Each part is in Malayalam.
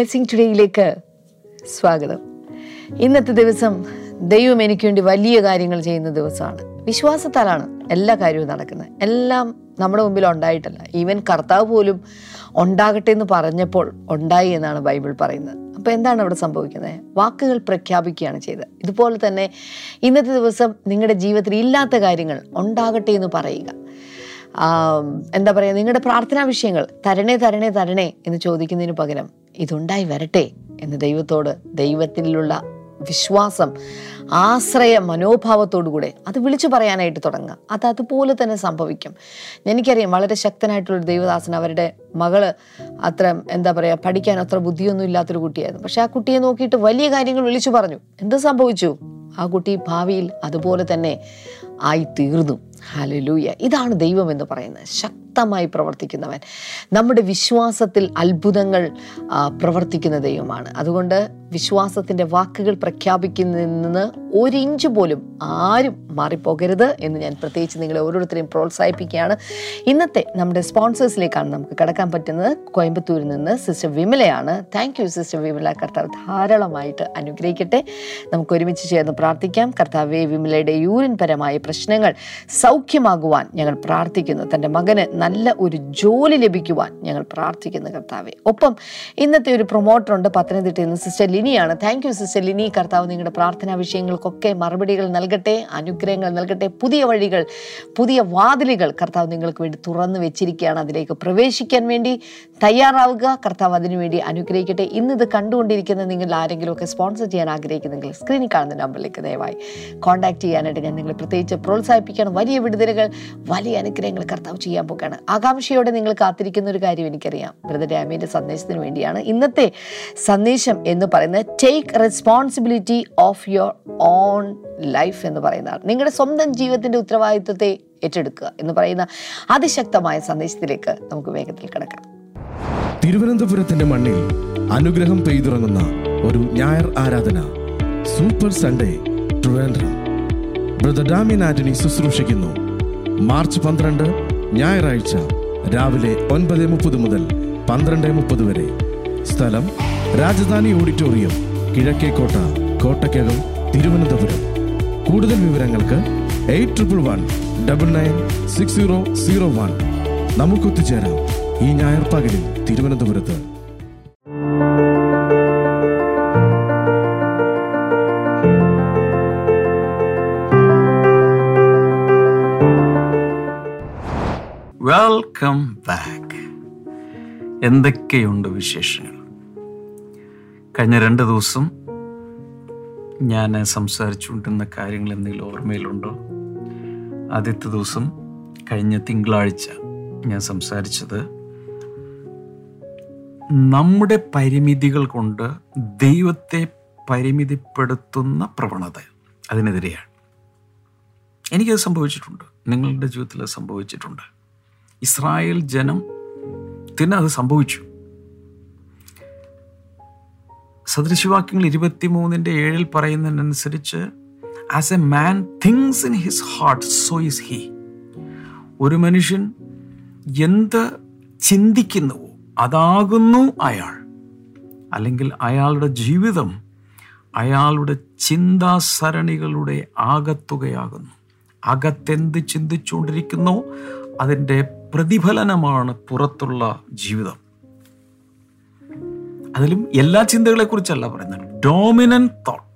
ബ്ലെസ്സിങ് ടുഡേയിലേക്ക് സ്വാഗതം. ഇന്നത്തെ ദിവസം ദൈവം എനിക്ക് വേണ്ടി വലിയ കാര്യങ്ങൾ ചെയ്യുന്ന ദിവസമാണ്. വിശ്വാസത്താലാണ് എല്ലാ കാര്യവും നടക്കുന്നത്. എല്ലാം നമ്മുടെ മുമ്പിൽ ഉണ്ടായിട്ടല്ല. ഈവൻ കർത്താവ് പോലും ഉണ്ടാകട്ടെ എന്ന് പറഞ്ഞപ്പോൾ ഉണ്ടായി എന്നാണ് ബൈബിൾ പറയുന്നത്. അപ്പോൾ എന്താണ് അവിടെ സംഭവിക്കുന്നത്? വാക്കുകൾ പ്രഖ്യാപിക്കുകയാണ് ചെയ്തത്. ഇതുപോലെ തന്നെ ഇന്നത്തെ ദിവസം നിങ്ങളുടെ ജീവിതത്തിൽ ഇല്ലാത്ത കാര്യങ്ങൾ ഉണ്ടാകട്ടെ എന്ന് പറയുക. എന്താ പറയുക? നിങ്ങളുടെ പ്രാർത്ഥനാ വിഷയങ്ങൾ തരണേ തരണേ തരണേ എന്ന് ചോദിക്കുന്നതിന് പകരം ഇതുണ്ടായി വരട്ടെ എന്ന് ദൈവത്തോട് ദൈവത്തിലുള്ള വിശ്വാസം ആശ്രയ മനോഭാവത്തോടുകൂടെ അത് വിളിച്ചു പറയാനായിട്ട് തുടങ്ങുക. അത് അതുപോലെ തന്നെ സംഭവിക്കും. എനിക്കറിയാം വളരെ ശക്തനായിട്ടുള്ളൊരു ദൈവദാസൻ അവരുടെ മകൾ അത്ര എന്താ പറയുക പഠിക്കാൻ അത്ര ബുദ്ധിയൊന്നും ഇല്ലാത്തൊരു കുട്ടിയായിരുന്നു. പക്ഷെ ആ കുട്ടിയെ നോക്കിയിട്ട് വലിയ കാര്യങ്ങൾ വിളിച്ചു പറഞ്ഞു. എന്ത് സംഭവിച്ചു? ആ കുട്ടി ഭാവിയിൽ അതുപോലെ തന്നെ ആയി തീർന്നു ഹലലൂയ ഇതാണ് ദൈവം എന്ന് പറയുന്നത്. ശക്തമായി പ്രവർത്തിക്കുന്നവൻ. നമ്മുടെ വിശ്വാസത്തിൽ അത്ഭുതങ്ങൾ പ്രവർത്തിക്കുന്ന ദൈവമാണ്. അതുകൊണ്ട് വിശ്വാസത്തിന്റെ വാക്കുകൾ പ്രഖ്യാപിക്കുന്നതിൽ നിന്ന് ഒരു ഇഞ്ച് പോലും ആരും മാറിപ്പോകരുത് എന്ന് ഞാൻ പ്രത്യേകിച്ച് നിങ്ങളെ ഓരോരുത്തരെയും പ്രോത്സാഹിപ്പിക്കുകയാണ്. ഇന്നത്തെ നമ്മുടെ സ്പോൺസേഴ്സിലേക്കാണ് നമുക്ക് കിടക്കാൻ പറ്റുന്നത്. കോയമ്പത്തൂരിൽ നിന്ന് sister വിമലയാണ്. Thank you sister Vimala. കർത്താവ് ധാരാളമായിട്ട് അനുഗ്രഹിക്കട്ടെ. നമുക്ക് ഒരുമിച്ച് ചേർന്ന് പ്രാർത്ഥിക്കാം. കർത്താവെ വിമലയുടെ യൂറിൻ പരമായ പ്രശ്നങ്ങൾ സൗഖ്യമാകുവാൻ ഞങ്ങൾ പ്രാർത്ഥിക്കുന്നു. തന്റെ മകന് നല്ല ഒരു ജോലി ലഭിക്കുവാൻ ഞങ്ങൾ പ്രാർത്ഥിക്കുന്നു കർത്താവെ. ഒപ്പം ഇന്നത്തെ ഒരു പ്രൊമോട്ടറുണ്ട് പത്തനംതിട്ടയിൽ നിന്ന് sister ലിനിയാണ്. Thank you sister Lini. കർത്താവ് നിങ്ങളുടെ പ്രാർത്ഥനാ വിഷയങ്ങൾക്കൊക്കെ മറുപടികൾ നൽകട്ടെ അനുഗ്രഹങ്ങൾ നൽകട്ടെ. പുതിയ വഴികൾ പുതിയ വാതിലുകൾ കർത്താവ് നിങ്ങൾക്ക് വേണ്ടി തുറന്നു വെച്ചിരിക്കുകയാണ്. അതിലേക്ക് പ്രവേശിക്കാൻ വേണ്ടി തയ്യാറാവുക. കർത്താവ് അതിനുവേണ്ടി അനുഗ്രഹിക്കട്ടെ. ഇന്നിത് കണ്ടുകൊണ്ടിരിക്കുന്ന നിങ്ങൾ ആരെങ്കിലുമൊക്കെ സ്പോൺസർ ചെയ്യാൻ ആഗ്രഹിക്കുന്നെങ്കിൽ സ്ക്രീനിൽ കാണുന്ന നമ്പറിലേക്ക് ദയവായി കോൺടാക്ട് ചെയ്യാനായിട്ട് ഞാൻ നിങ്ങളെ പ്രത്യേകിച്ച് പ്രോത്സാഹിപ്പിക്കുകയാണ്. വലിയ വിടുതലുകൾ വലിയ അനുഗ്രഹങ്ങൾ കർത്താവ് ചെയ്യാൻ പോകുകയാണ് ആകാംക്ഷയോടെ നിങ്ങൾ കാത്തിരിക്കുന്ന ഒരു കാര്യം എനിക്കറിയാം. ബ്രദർ രാമീന്റെ സന്ദേശത്തിന് വേണ്ടിയാണ് ഇന്നത്തെ സന്ദേശം എന്ന് പറയുന്നത് take responsibility of your own life എന്ന് പറയുന്നതാണ് നിങ്ങളുടെ സ്വന്തം ജീവിതത്തിന്റെ ഉത്തരവാദിത്വത്തെ ഏറ്റെടുക്കുക എന്ന് പറയുന്ന അതിശക്തമായ സന്ദേശത്തിലേക്ക് നമുക്ക് വേഗത്തിൽ കിടക്കാം. തിരുവനന്തപുരത്തിന്റെ മണ്ണിൽ അനുഗ്രഹം പെയ്തുറങ്ങുന്ന ഒരു ഞായർ ആരാധന super Sunday Trivandrum brother Damien Antony ശുശ്രൂഷിക്കുന്നു. March പന്ത്രണ്ട് ഞായറാഴ്ച രാവിലെ ഒൻപത് മുപ്പത് മുതൽ പന്ത്രണ്ട് മുപ്പത് വരെ. സ്ഥലം രാജധാനി ഓഡിറ്റോറിയം കിഴക്കേക്കോട്ട കോട്ടക്കകം തിരുവനന്തപുരം. കൂടുതൽ വിവരങ്ങൾക്ക് eight triple one double nine six zero zero one. നമുക്കൊത്തുചേരാം ഈ ഞായർ പകലിൽ തിരുവനന്തപുരത്ത്. വെൽക്കം ബാക്ക് എന്തൊക്കെയുണ്ട് വിശേഷങ്ങൾ? കഴിഞ്ഞ രണ്ട് ദിവസം ഞാൻ സംസാരിച്ചുകൊണ്ടിരുന്ന കാര്യങ്ങൾ എന്തെങ്കിലും ഓർമ്മയിലുണ്ടോ? ആദ്യത്തെ ദിവസം കഴിഞ്ഞ തിങ്കളാഴ്ച ഞാൻ സംസാരിച്ചത് നമ്മുടെ പരിമിതികൾ കൊണ്ട് ദൈവത്തെ പരിമിതിപ്പെടുത്തുന്ന പ്രവണത അതിനെതിരെയാണ്. എനിക്കത് സംഭവിച്ചിട്ടുണ്ട്. നിങ്ങളുടെ ജീവിതത്തിൽ സംഭവിച്ചിട്ടുണ്ട്. ഇസ്രായേൽ ജനത്തിന് അത് സംഭവിച്ചു. സദൃശവാക്യങ്ങൾ ഇരുപത്തിമൂന്നിന്റെ ഏഴിൽ പറയുന്നതിനനുസരിച്ച് as a man thinks in his heart so is he ഒരു മനുഷ്യൻ എന്ത് ചിന്തിക്കുന്നുവോ അതാകുന്നു അയാൾ. അല്ലെങ്കിൽ അയാളുടെ ജീവിതം അയാളുടെ ചിന്താസരണികളുടെ ആകത്തുകയാകുന്നു. അകത്തെന്ത് ചിന്തിച്ചുകൊണ്ടിരിക്കുന്നോ അതിന്റെ പ്രതിഫലനമാണ് പുറത്തുള്ള ജീവിതം. അതിലും എല്ലാ ചിന്തകളെ കുറിച്ചല്ല പറയുന്നത്. ഡോമിനൻ തോട്ട്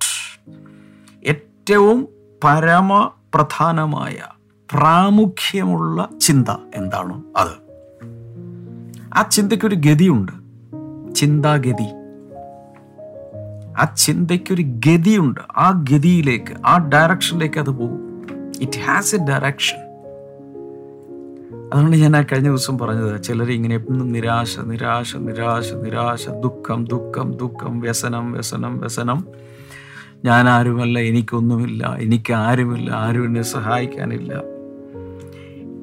ഏറ്റവും പരമ പ്രധാനമായ പ്രാമുഖ്യമുള്ള ചിന്ത എന്താണ് അത്? ആ ചിന്തയ്ക്കൊരു ഗതിയുണ്ട്. ചിന്താഗതി. ആ ചിന്തയ്ക്കൊരു ഗതിയുണ്ട്. ആ ഗതിയിലേക്ക് ആ ഡയറക്ഷനിലേക്ക് അത് പോകും. ഇറ്റ് ഹാസ് എ ഡയറക്ഷൻ അതുകൊണ്ട് ഞാൻ ആ കഴിഞ്ഞ ദിവസം പറഞ്ഞത്. ചിലർ ഇങ്ങനെ നിരാശ നിരാശ നിരാശ നിരാശ ദുഃഖം ദുഃഖം ദുഃഖം വ്യസനം വ്യസനം വ്യസനം. ഞാൻ ആരുമല്ല എനിക്കൊന്നുമില്ല എനിക്ക് ആരുമില്ല ആരും എന്നെ സഹായിക്കാനില്ല.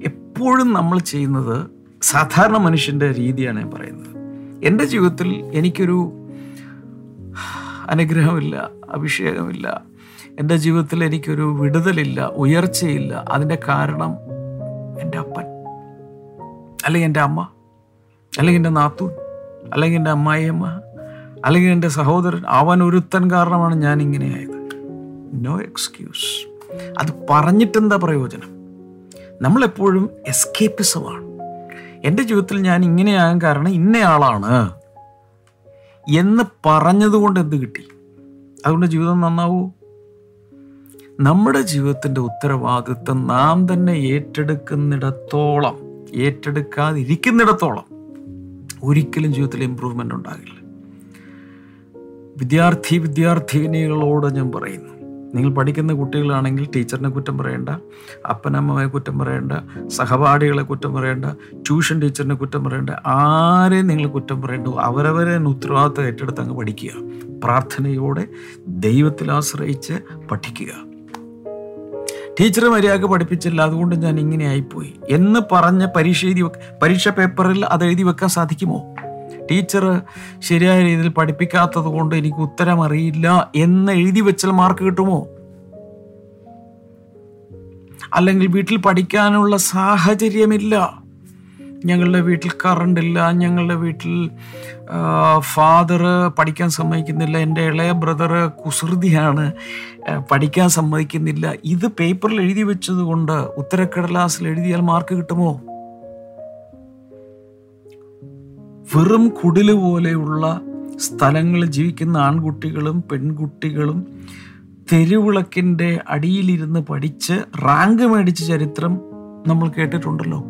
എപ്പോഴും നമ്മൾ ചെയ്യുന്നത് സാധാരണ മനുഷ്യന്റെ രീതിയാണ് ഞാൻ പറയുന്നത്. എന്റെ ജീവിതത്തിൽ എനിക്കൊരു അനുഗ്രഹമില്ല അഭിഷേകമില്ല. എന്റെ ജീവിതത്തിൽ എനിക്കൊരു വിടുതലില്ല ഉയർച്ചയില്ല. അതിന്റെ കാരണം എന്റെ അപ്പൻ. അല്ലെങ്കിൽ എന്റെ അമ്മ അല്ലെങ്കിൽ എന്റെ നാത്തൂൻ അല്ലെങ്കിൽ എന്റെ അമ്മായിയമ്മ അല്ലെങ്കിൽ എന്റെ സഹോദരൻ അവൻ ഒരുത്തൻ കാരണമാണ് ഞാൻ ഇങ്ങനെയായത് നോ എക്സ്ക്യൂസ് അത് പറഞ്ഞിട്ടെന്താ പ്രയോജനം? നമ്മളെപ്പോഴും എസ്കേപ്പിസമാണ് എന്റെ ജീവിതത്തിൽ ഞാൻ ഇങ്ങനെയാകാൻ കാരണം ഇന്നയാളാണ് എന്ന് പറഞ്ഞതുകൊണ്ട് എന്ത് കിട്ടി? അതുകൊണ്ട് ജീവിതം നന്നാവൂ. നമ്മുടെ ജീവിതത്തിന്റെ ഉത്തരവാദിത്വം നാം തന്നെ ഏറ്റെടുക്കുന്നിടത്തോളം ഏറ്റെടുക്കാതിരിക്കുന്നിടത്തോളം ഒരിക്കലും ജീവിതത്തിൽ ഇമ്പ്രൂവ്മെന്റ് ഉണ്ടാകില്ല. വിദ്യാർത്ഥി വിദ്യാർത്ഥിനികളോട് ഞാൻ പറയുന്നു നിങ്ങൾ പഠിക്കുന്ന കുട്ടികളാണെങ്കിൽ ടീച്ചറിനെ കുറ്റം പറയേണ്ട അപ്പനമ്മയെ കുറ്റം പറയേണ്ട സഹപാഠികളെ കുറ്റം പറയേണ്ട ട്യൂഷൻ ടീച്ചറിനെ കുറ്റം പറയേണ്ട ആരെയും നിങ്ങൾ കുറ്റം പറയേണ്ട അവരവരെ ഉത്തരവാദിത്തം ഏറ്റെടുത്ത് അങ്ങ് പഠിക്കുക. പ്രാർത്ഥനയോടെ ദൈവത്തിൽ ആശ്രയിച്ച് പഠിക്കുക. ടീച്ചർ മര്യാദയ്ക്ക് പഠിപ്പിച്ചില്ല അതുകൊണ്ട് ഞാൻ ഇങ്ങനെ ആയിപ്പോയി. എന്ന് പറഞ്ഞ് പരീക്ഷ എഴുതി പരീക്ഷ പേപ്പറിൽ അത് എഴുതി വെക്കാൻ സാധിക്കുമോ? ടീച്ചർ ശരിയായ രീതിയിൽ പഠിപ്പിക്കാത്തത് കൊണ്ട് എനിക്ക് ഉത്തരം അറിയില്ല എന്ന് എഴുതി വെച്ചാൽ മാർക്ക് കിട്ടുമോ? അല്ലെങ്കിൽ വീട്ടിൽ പഠിക്കാനുള്ള സാഹചര്യമില്ല. ഞങ്ങളുടെ വീട്ടിൽ കറണ്ട് ഇല്ല ഞങ്ങളുടെ വീട്ടിൽ ഫാദർ പഠിക്കാൻ സമ്മതിക്കുന്നില്ല എന്റെ ഇളയ ബ്രദർ കുസൃതിയാണ് പഠിക്കാൻ സമ്മതിക്കുന്നില്ല. ഇത് പേപ്പറിൽ എഴുതി വെച്ചത് കൊണ്ട് ഉത്തരക്കടലാസിൽ എഴുതിയാൽ മാർക്ക് കിട്ടുമോ? വെറും കുടിൽ പോലെയുള്ള സ്ഥലങ്ങളിൽ ജീവിക്കുന്ന ആൺകുട്ടികളും പെൺകുട്ടികളും തെരുവിളക്കിന്റെ അടിയിലിരുന്ന് പഠിച്ച് റാങ്ക് മേടിച്ച ചരിത്രം നമ്മൾ കേട്ടിട്ടുണ്ടല്ലോ.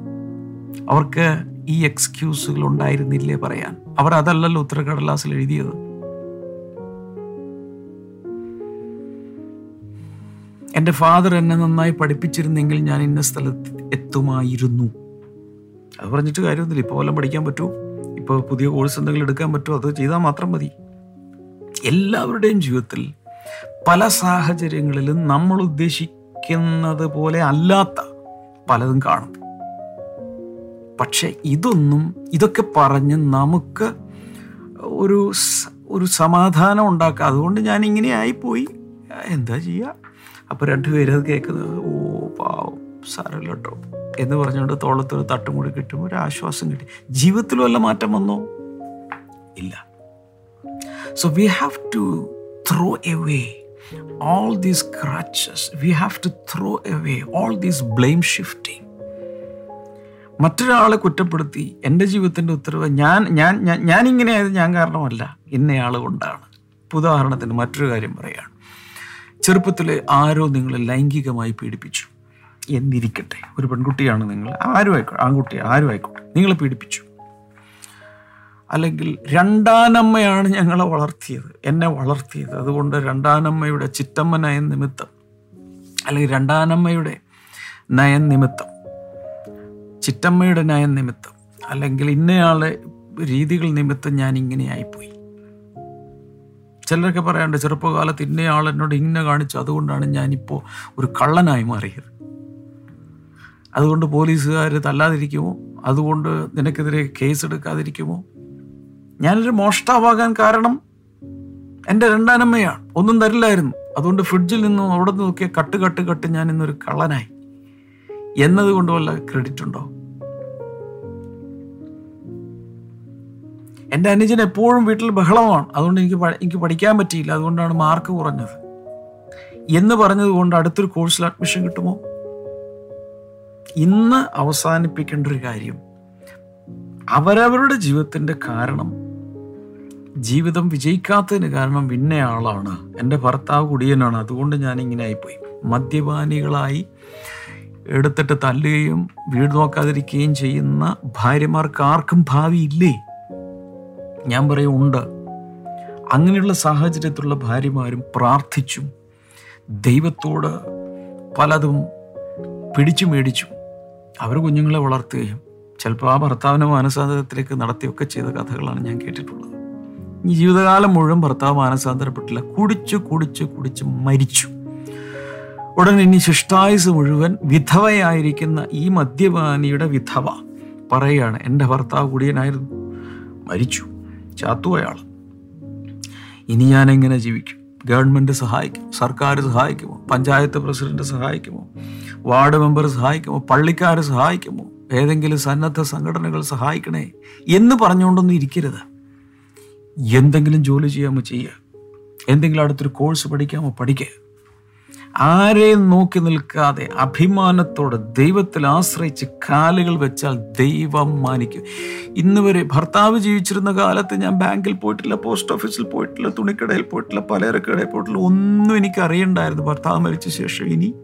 അവർക്ക് ഈ എക്സ്ക്യൂസുകൾ ഉണ്ടായിരുന്നില്ലേ പറയാൻ? അവർ അതല്ലല്ലോ ഉത്തരക്കടലാസിൽ എഴുതിയത്. എന്റെ ഫാദർ എന്നെ നന്നായി പഠിപ്പിച്ചിരുന്നെങ്കിൽ ഞാൻ ഇന്ന സ്ഥലത്ത് എത്തുമായിരുന്നു. അത് പറഞ്ഞിട്ട് കാര്യമൊന്നുമില്ല. ഇപ്പോൾ വല്ലതും പഠിക്കാൻ പറ്റുമോ? ഇപ്പോൾ പുതിയ കോഴ്സ് എന്തെങ്കിലും എടുക്കാൻ പറ്റുമോ? അത് ചെയ്താൽ മാത്രം മതി. എല്ലാവരുടെയും ജീവിതത്തിൽ പല സാഹചര്യങ്ങളിലും നമ്മൾ ഉദ്ദേശിക്കുന്നത് പോലെ അല്ലാത്ത പലതും കാണും. പക്ഷെ ഇതൊന്നും ഇതൊക്കെ പറഞ്ഞ് നമുക്ക് ഒരു ഒരു സമാധാനം ഉണ്ടാക്കുക അതുകൊണ്ട് ഞാൻ ഇങ്ങനെ ആയിപ്പോയി. എന്താ ചെയ്യുക അപ്പോൾ രണ്ടുപേരും അത് കേൾക്കുന്നത് ഓ പാവം സാരമില്ല കേട്ടോ. എന്ന് പറഞ്ഞുകൊണ്ട് തോളത്തൊരു തട്ടും കൂടി കിട്ടുമ്പോൾ ഒരു ആശ്വാസം കിട്ടി. ജീവിതത്തിൽ വല്ല മാറ്റം വന്നോ? ഇല്ല. So we have to throw away all these crutches. We have to throw away all these blame shifting. മറ്റൊരാളെ കുറ്റപ്പെടുത്തി എന്റെ ജീവിതത്തിന്റെ ഉത്തരവ് ഞാൻ ഞാൻ ഞാൻ- ഇങ്ങനെയായത് ഞാൻ കാരണമല്ല. ഇന്നയാൾ കൊണ്ടാണ്. ഉദാഹരണത്തിന് മറ്റൊരു കാര്യം പറയുകയാണ് ചെറുപ്പത്തിൽ ആരോ നിങ്ങളെ ലൈംഗികമായി പീഡിപ്പിച്ചു. എന്നിരിക്കട്ടെ. ഒരു പെൺകുട്ടിയാണ് നിങ്ങൾ. ആരും ആയിക്കോട്ടെ ആൺകുട്ടി ആരും ആയിക്കോട്ടെ. നിങ്ങളെ പീഡിപ്പിച്ചു. അല്ലെങ്കിൽ രണ്ടാനമ്മയാണ് ഞങ്ങളെ വളർത്തിയത്. എന്നെ വളർത്തിയത്. അതുകൊണ്ട് രണ്ടാനമ്മയുടെ ചിറ്റമ്മ നയൻ നിമിത്തം. അല്ലെങ്കിൽ രണ്ടാനമ്മയുടെ നയൻ നിമിത്തം. ചിറ്റമ്മയുടെ നയം നിമിത്തം അല്ലെങ്കിൽ ഇന്നയാളെ രീതികൾ നിമിത്തം ഞാൻ ഇങ്ങനെ ആയിപ്പോയി ചിലരൊക്കെ പറയാണ്ട് ചെറുപ്പകാലത്ത് ഇന്നയാൾ എന്നോട് ഇന്ന കാണിച്ചു. അതുകൊണ്ടാണ് ഞാനിപ്പോൾ ഒരു കള്ളനായി മാറിയത്. അതുകൊണ്ട് പോലീസുകാർ തല്ലാതിരിക്കുമോ? അതുകൊണ്ട് നിനക്കെതിരെ കേസ് എടുക്കാതിരിക്കുമോ ഞാനൊരു മോഷ്ടാവാകാൻ കാരണം എന്റെ രണ്ടാനമ്മയാണ്. ഒന്നും തരില്ലായിരുന്നു. അതുകൊണ്ട് ഫ്രിഡ്ജിൽ നിന്നും അവിടെ നിന്ന് നോക്കിയ കട്ട് കട്ട് കട്ട് ഞാൻ ഇന്നൊരു കള്ളനായി. എന്നതുകൊണ്ട് വല്ല ക്രെഡിറ്റ് ഉണ്ടോ? എന്റെ അനുജൻ എപ്പോഴും വീട്ടിൽ ബഹളമാണ്. അതുകൊണ്ട് എനിക്ക് എനിക്ക് പഠിക്കാൻ പറ്റിയില്ല. അതുകൊണ്ടാണ് മാർക്ക് കുറഞ്ഞത്. എന്ന് പറഞ്ഞതുകൊണ്ട് അടുത്തൊരു കോഴ്സിൽ അഡ്മിഷൻ കിട്ടുമോ? ഇന്ന് അവസാനിപ്പിക്കേണ്ട ഒരു കാര്യം. അവരവരുടെ ജീവിതത്തിന്റെ കാരണം ജീവിതം വിജയിക്കാത്തതിന് കാരണം വിന്നയാളാണ് എന്റെ ഭർത്താവ് കുടിയനാണ്. അതുകൊണ്ട് ഞാൻ ഇങ്ങനെ ആയിപ്പോയി. മദ്യപാനികളായി എടുത്തിട്ട് തല്ലുകയും വീട് നോക്കാതിരിക്കുകയും ചെയ്യുന്ന ഭാര്യമാർക്ക് ആർക്കും ഭാവിയില്ലേ? ഞാൻ പറയും ഉണ്ട്. അങ്ങനെയുള്ള സാഹചര്യത്തിലുള്ള ഭാര്യമാരും പ്രാർത്ഥിച്ചും ദൈവത്തോട് പലതും പിടിച്ചു മേടിച്ചും അവർ കുഞ്ഞുങ്ങളെ വളർത്തുകയും ചിലപ്പോൾ ആ ഭർത്താവിനെ മാനസാന്തരത്തിലേക്ക് നടത്തിയൊക്കെ ചെയ്ത കഥകളാണ് ഞാൻ കേട്ടിട്ടുള്ളത്. ഈ ജീവിതകാലം മുഴുവൻ ഭർത്താവ് മാനസാന്തരപ്പെട്ടില്ല. കുടിച്ച് കുടിച്ച് കുടിച്ച് മരിച്ചു. ഉടൻ ഇനി ശിഷ്ടായുസ് മുഴുവൻ വിധവയായിരിക്കുന്ന ഈ മദ്യപാനിയുടെ വിധവ പറയാണ് എന്റെ ഭർത്താവ് കുടിയനായിരുന്നു. മരിച്ചു. ചാത്തു അയാൾ. ഇനി ഞാൻ എങ്ങനെ ജീവിക്കും? ഗവൺമെന്റ് സഹായിക്കും സർക്കാർ സഹായിക്കുമോ? പഞ്ചായത്ത് പ്രസിഡന്റ് സഹായിക്കുമോ? വാർഡ് മെമ്പർ സഹായിക്കുമോ? പള്ളിക്കാർ സഹായിക്കുമോ? ഏതെങ്കിലും സന്നദ്ധ സംഘടനകൾ സഹായിക്കണേ? എന്ന് പറഞ്ഞുകൊണ്ടൊന്നും ഇരിക്കരുത്. എന്തെങ്കിലും ജോലി ചെയ്യാമോ ചെയ്യുക? എന്തെങ്കിലും അടുത്തൊരു കോഴ്സ് പഠിക്കാമോ? പഠിക്കുക. ആരെയും നോക്കി നിൽക്കാതെ അഭിമാനത്തോടെ ദൈവത്തിൽ ആശ്രയിച്ച് കാലുകൾ വെച്ചാൽ ദൈവം മാനിക്കും. ഇന്ന് വരെ ഭർത്താവ് ജീവിച്ചിരുന്ന കാലത്ത് ഞാൻ ബാങ്കിൽ പോയിട്ടില്ല പോസ്റ്റ് ഓഫീസിൽ പോയിട്ടില്ല തുണിക്കടയിൽ പോയിട്ടില്ല പലചരക്കടയിൽ പോയിട്ടില്ല ഒന്നും എനിക്ക് അറിയണ്ടായിരുന്നു. ഭർത്താവ് മരിച്ച ശേഷം ഇനി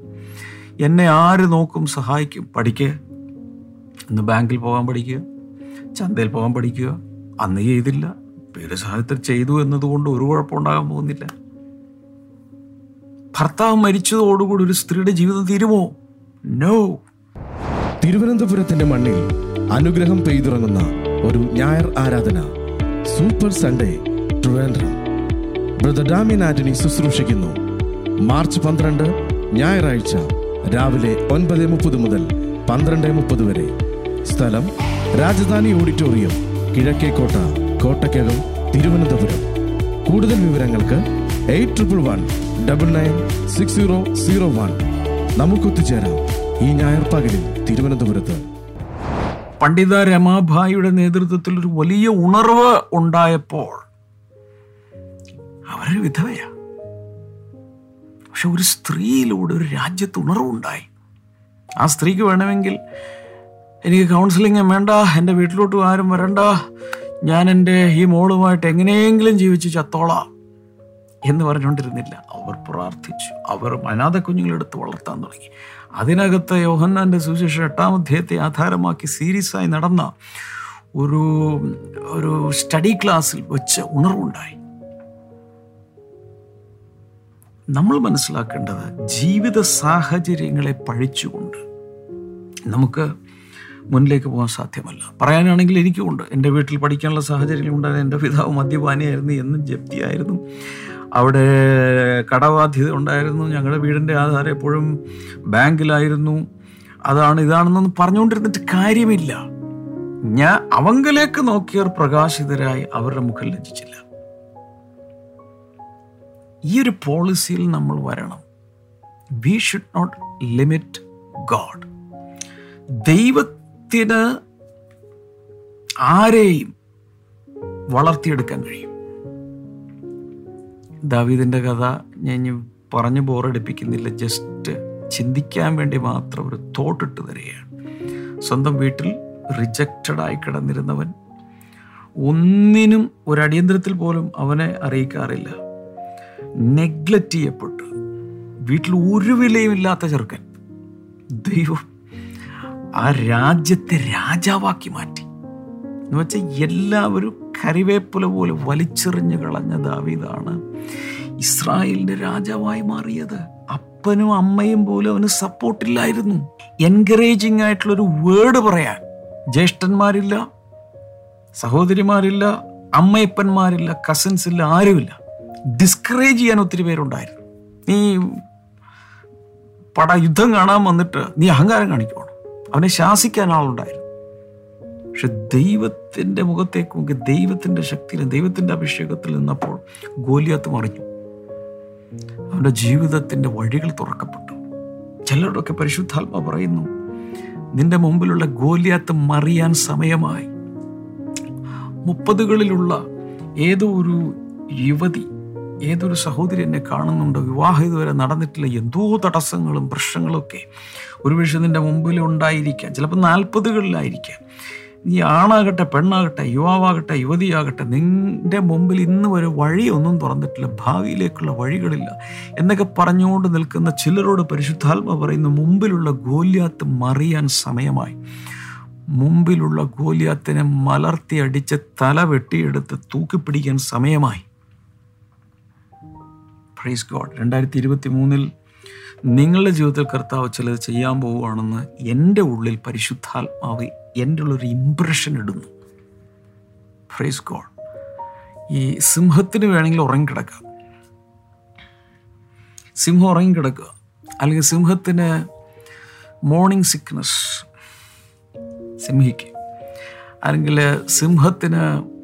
എന്നെ ആര് നോക്കും സഹായിക്കും? പഠിക്കുക ഇന്ന് ബാങ്കിൽ പോകാൻ പഠിക്കുക ചന്തയിൽ പോകാൻ പഠിക്കുക അന്ന് ചെയ്തില്ല. പേര് സഹായത്തിൽ ചെയ്തു എന്നതുകൊണ്ട് ഒരു കുഴപ്പമുണ്ടാകാൻ പോകുന്നില്ല. ഭർത്താവ് മരിച്ചതോടുകൂടി ഒരു സ്ത്രീയുടെ ജീവിതം തീരുമോ? നോ തിരുവനന്തപുരത്തിന്റെ മണ്ണിൽ അനുഗ്രഹം പെയ്തിറങ്ങുന്ന ഒരു ഞായർ ആരാധന super Sunday Trivandrum. Brother Damien Antony ശുശ്രൂഷിക്കുന്നു. March പന്ത്രണ്ട് ഞായറാഴ്ച രാവിലെ ഒൻപത് മുപ്പത് മുതൽ പന്ത്രണ്ട് മുപ്പത് വരെ. സ്ഥലം രാജധാനി ഓഡിറ്റോറിയം കിഴക്കേക്കോട്ട കോട്ടക്കകം തിരുവനന്തപുരം. കൂടുതൽ വിവരങ്ങൾക്ക് eight triple one double nine six zero zero one. നമുക്കൊത്തുചേരാം ഈ ഞായർ പകലിൽ തിരുവനന്തപുരത്ത്. പണ്ഡിത രമാഭായിയുടെ നേതൃത്വത്തിൽ ഒരു വലിയ ഉണർവ് ഉണ്ടായപ്പോൾ അവരൊരു വിധവയാ. പക്ഷെ ഒരു സ്ത്രീയിലൂടെ ഒരു രാജ്യത്ത് ഉണർവുണ്ടായി. ആ സ്ത്രീക്ക് വേണമെങ്കിൽ എനിക്ക് കൗൺസിലിംഗ് വേണ്ട എന്റെ വീട്ടിലോട്ട് ആരും വരണ്ട. ഞാൻ എന്റെ ഈ മോളുമായിട്ട് എങ്ങനെയെങ്കിലും ജീവിച്ച് ചത്തോളാം. എന്ന് പറഞ്ഞുകൊണ്ടിരുന്നില്ല. അവർ പ്രാർത്ഥിച്ചു. അവർ അനാഥ കുഞ്ഞുങ്ങളെടുത്ത് വളർത്താൻ തുടങ്ങി. അതിനകത്ത് യോഹന്നാന്റെ സുവിശേഷം എട്ടാം അധ്യായത്തെ ആധാരമാക്കി സീരിയസ് ആയി നടന്ന ഒരു ഒരു സ്റ്റഡി ക്ലാസ്സിൽ വെച്ച് ഉണർവുണ്ടായി. നമ്മൾ മനസ്സിലാക്കേണ്ടത് ജീവിത സാഹചര്യങ്ങളെ പഴിച്ചുകൊണ്ട് നമുക്ക് മുന്നിലേക്ക് പോകാൻ സാധ്യമല്ല. പറയാനാണെങ്കിൽ എനിക്കുമുണ്ട് എന്റെ വീട്ടിൽ പഠിക്കാനുള്ള സാഹചര്യങ്ങളുണ്ടായിരുന്നു. എന്റെ പിതാവ് മദ്യപാനിയായിരുന്നു. എന്നും ജപ്തിയായിരുന്നു. അവിടെ കടബാധ്യത ഉണ്ടായിരുന്നു. ഞങ്ങളുടെ വീടിന്റെ ആധാരം എപ്പോഴും ബാങ്കിലായിരുന്നു. അതാണ് ഇതാണെന്നൊന്നും പറഞ്ഞുകൊണ്ടിരുന്നിട്ട് കാര്യമില്ല. ഞാൻ അവങ്കലേക്ക് നോക്കിയവർ പ്രകാശിതരായി അവരുടെ മുഖം ലജ്ജിച്ചില്ല. ഈ ഒരു പോളിസിയിൽ നമ്മൾ വരണം. We should not limit God ദൈവത്തിന് ആരെയും വളർത്തിയെടുക്കാൻ കഴിയും. ദാവീദിന്റെ കഥ ഞാൻ പറഞ്ഞു ബോറടിപ്പിക്കുന്നില്ല. ജസ്റ്റ് ചിന്തിക്കാൻ വേണ്ടി മാത്രം ഒരു തോട്ടിട്ട് തരികയാണ് സ്വന്തം വീട്ടിൽ റിജക്റ്റഡായി കിടന്നിരുന്നവൻ ഒന്നിനും ഒരു അടിയന്തരത്തിൽ പോലും അവനെ അറിയിക്കാറില്ല. നെഗ്ലക്റ്റ് ചെയ്യപ്പെട്ടു. വീട്ടിൽ ഒരു വിലയും ഇല്ലാത്ത ചെറുക്കൻ. ദൈവം ആ രാജ്യത്തെ രാജാവാക്കി മാറ്റി. എന്ന് വെച്ചാൽ എല്ലാവരും കറിവേപ്പില പോലെ വലിച്ചെറിഞ്ഞു കളഞ്ഞ ദാവീദാണ് ഇസ്രായേലിന്റെ രാജാവായി മാറിയത്. അപ്പനും അമ്മയും പോലും അവന് സപ്പോർട്ടില്ലായിരുന്നു എൻകറേജിങ് ആയിട്ടുള്ളൊരു വേർഡ് പറയാൻ. ജ്യേഷ്ഠന്മാരില്ല സഹോദരിമാരില്ല അമ്മയപ്പന്മാരില്ല കസിൻസ് ഇല്ല ആരുമില്ല. ഡിസ്കറേജ് ചെയ്യാൻ ഒത്തിരി പേരുണ്ടായിരുന്നു. നീ പട യുദ്ധം കാണാൻ വന്നിട്ട് നീ അഹങ്കാരം കാണിക്കണം അവനെ ശാസിക്കാൻ ആളുണ്ടായിരുന്നു. പക്ഷെ ദൈവത്തിന്റെ മുഖത്തേക്ക് നോക്കി ദൈവത്തിന്റെ ശക്തിയിലും ദൈവത്തിന്റെ അഭിഷേകത്തിൽ നിന്നപ്പോൾ ഗോലിയാത്ത് മറിഞ്ഞു. അവന്റെ ജീവിതത്തിന്റെ വഴികൾ തുറക്കപ്പെട്ടു. ചിലരോടൊക്കെ പരിശുദ്ധാത്മ പറയുന്നു നിന്റെ മുമ്പിലുള്ള ഗോലിയാത്ത് മറിയാൻ സമയമായി. മുപ്പതുകളിലുള്ള ഏതോ ഒരു യുവതി ഏതൊരു സഹോദരി എന്നെ കാണുന്നുണ്ടോ? വിവാഹം ഇതുവരെ നടന്നിട്ടില്ല. എന്തോ തടസ്സങ്ങളും പ്രശ്നങ്ങളും ഒക്കെ ഒരുപക്ഷെ നിന്റെ മുമ്പിൽ ഉണ്ടായിരിക്കാം ചിലപ്പോൾ നാൽപ്പതുകളിലായിരിക്കാം. നീ ആണാകട്ടെ പെണ്ണാകട്ടെ യുവാവാകട്ടെ യുവതിയാകട്ടെ നിന്റെ മുമ്പിൽ ഇന്ന് ഒരു വഴിയൊന്നും തുറന്നിട്ടില്ല ഭാവിയിലേക്കുള്ള വഴികളില്ല എന്നൊക്കെ പറഞ്ഞുകൊണ്ട് നിൽക്കുന്ന ചിലരോട് പരിശുദ്ധാത്മ പറയുന്ന മുമ്പിലുള്ള ഗോല്യാത്ത് മറിയാൻ സമയമായി. മുമ്പിലുള്ള ഗോല്യാത്തിനെ മലർത്തി അടിച്ച് തല വെട്ടിയെടുത്ത് തൂക്കിപ്പിടിക്കാൻ സമയമായി. പ്രൈസ് ഗോഡ് രണ്ടായിരത്തി ഇരുപത്തി മൂന്നിൽ നിങ്ങളുടെ ജീവിതത്തിൽ കർത്താവ് ചിലത് ചെയ്യാൻ പോവുകയാണെന്ന് എന്റെ ഉള്ളിൽ പരിശുദ്ധാത്മാവ് എന്റെ ഉള്ളൊരു ഇമ്പ്രഷൻ ഇടുന്നു. ഫ്രൈസ് ഗോഡ് ഈ സിംഹത്തിന് വേണമെങ്കിൽ ഉറങ്ങിക്കിടക്കാം. സിംഹം ഉറങ്ങിക്കിടക്കുക. അല്ലെങ്കിൽ സിംഹത്തിന് മോർണിംഗ് സിക്നസ് സിംഹിക്ക്. അല്ലെങ്കിൽ സിംഹത്തിന്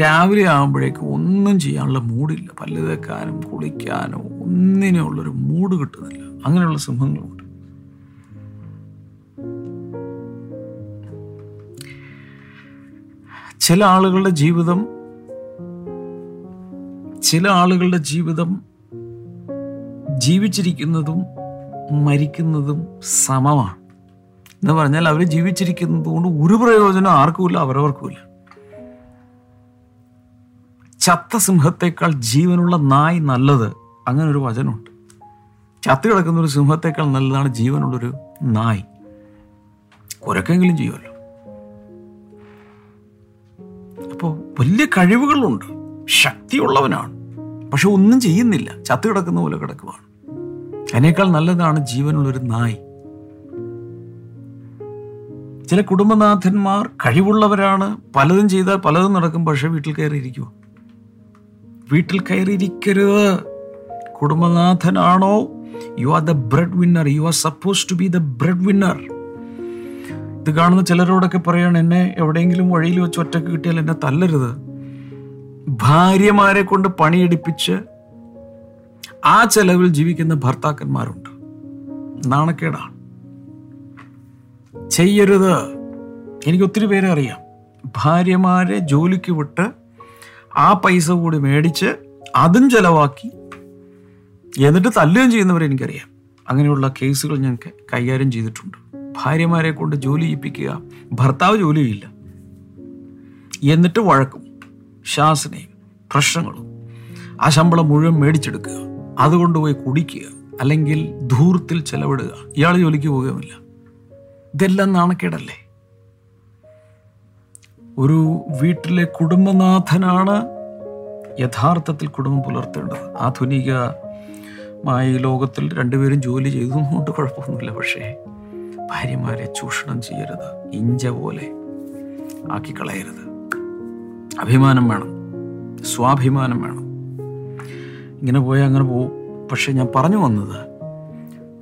രാവിലെ ആകുമ്പോഴേക്കും ഒന്നും ചെയ്യാനുള്ള മൂടില്ല പല്ല് തേക്കാനും കുളിക്കാനോ ഒന്നിനുള്ളൊരു മൂഡ് കിട്ടുന്നില്ല. അങ്ങനെയുള്ള സിംഹങ്ങളുണ്ട്. ചില ആളുകളുടെ ജീവിതം ചില ആളുകളുടെ ജീവിതം ജീവിച്ചിരിക്കുന്നതും മരിക്കുന്നതും സമമാണ്. എന്ന് പറഞ്ഞാൽ അവർ ജീവിച്ചിരിക്കുന്നത് കൊണ്ട് ഒരു പ്രയോജനം ആർക്കുമില്ല അവരവർക്കുമില്ല. ചത്ത സിംഹത്തേക്കാൾ ജീവനുള്ള നായ് നല്ലത് അങ്ങനെ ഒരു വചനമുണ്ട്. ചത്തു കിടക്കുന്ന ഒരു സിംഹത്തേക്കാൾ നല്ലതാണ് ജീവനുള്ളൊരു നായ്. കുരക്കെങ്കിലും ചെയ്യുമല്ലോ. അപ്പോൾ വലിയ കഴിവുകളുണ്ട്. ശക്തിയുള്ളവനാണ്. പക്ഷെ ഒന്നും ചെയ്യുന്നില്ല. ചത്തു കിടക്കുന്ന പോലെ കിടക്കുവാണ്. അതിനേക്കാൾ നല്ലതാണ് ജീവനുള്ളൊരു നായി. ചില കുടുംബനാഥന്മാർ കഴിവുള്ളവരാണ്. പലതും ചെയ്താൽ പലതും നടക്കും പക്ഷെ വീട്ടിൽ കയറി കയറിയിരിക്കുക വീട്ടിൽ കയറി കയറിയിരിക്കരുത്. കുടുംബനാഥനാണോ? You are the breadwinner you are suppose to be the breadwinner ഇത് കാണുന്ന ചിലരോടൊക്കെ പറയാണ് എന്നെ എവിടെയെങ്കിലും വഴിയിൽ വെച്ച് ഒറ്റയ്ക്ക് കിട്ടിയാൽ എന്നെ തല്ലരുത്. ഭാര്യമാരെ കൊണ്ട് പണിയെടുപ്പിച്ച് ആ ചെലവിൽ ജീവിക്കുന്ന ഭർത്താക്കന്മാരുണ്ട്. നാണക്കേടാണ്. ചെയ്യരുത്. എനിക്ക് ഒത്തിരി പേരെ അറിയാം. ഭാര്യമാരെ ജോലിക്ക് വിട്ട് ആ പൈസ കൂടി മേടിച്ച് അതും ചെലവാക്കി എന്നിട്ട് തല്ലുകയും ചെയ്യുന്നവരെ എനിക്കറിയാം. അങ്ങനെയുള്ള കേസുകൾ ഞാൻ കൈകാര്യം ചെയ്തിട്ടുണ്ട്. ഭാര്യമാരെ കൊണ്ട് ജോലി ചെയ്യിപ്പിക്കുക ഭർത്താവ് ജോലി ചെയ്യില്ല എന്നിട്ട് വഴക്കും ശാസനയും പ്രശ്നങ്ങളും ആ ശമ്പളം മുഴുവൻ മേടിച്ചെടുക്കുക അതുകൊണ്ട് പോയി കുടിക്കുക അല്ലെങ്കിൽ ധൂർത്തിൽ ചെലവിടുക ഇയാൾ ജോലിക്ക് പോകുകയുമില്ല ഇതെല്ലാം നാണക്കേടല്ലേ? ഒരു വീട്ടിലെ കുടുംബനാഥനാണ് യഥാർത്ഥത്തിൽ കുടുംബം പുലർത്തേണ്ടത്. ആധുനികമായ ലോകത്തിൽ രണ്ടുപേരും ജോലി ചെയ്തുകൊണ്ട് കുഴപ്പമൊന്നുമില്ല പക്ഷേ. ഭാര്യമാരെ ചൂഷണം ചെയ്യരുത്. ഇഞ്ച പോലെ ആക്കി കളയരുത് അഭിമാനം വേണം. സ്വാഭിമാനം വേണം. ഇങ്ങനെ പോയാൽ അങ്ങനെ പോവും. പക്ഷെ ഞാൻ പറഞ്ഞു വന്നത്